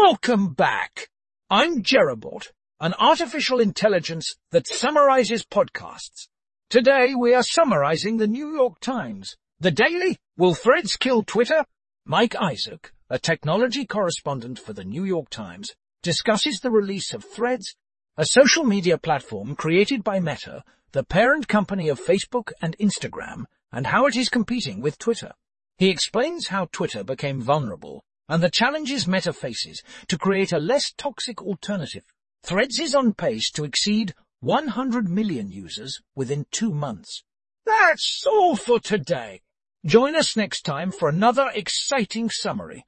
Welcome back. I'm JeremyBot, an artificial intelligence that summarizes podcasts. Today we are summarizing the New York Times. The Daily, Will Threads Kill Twitter? Mike Isaac, a technology correspondent for the New York Times, discusses the release of Threads, a social media platform created by Meta, the parent company of Facebook and Instagram, and how it is competing with Twitter. He explains how Twitter became vulnerable and the challenges Meta faces to create a less toxic alternative. Threads is on pace to exceed 100 million users within two months. That's all for today. Join us next time for another exciting summary.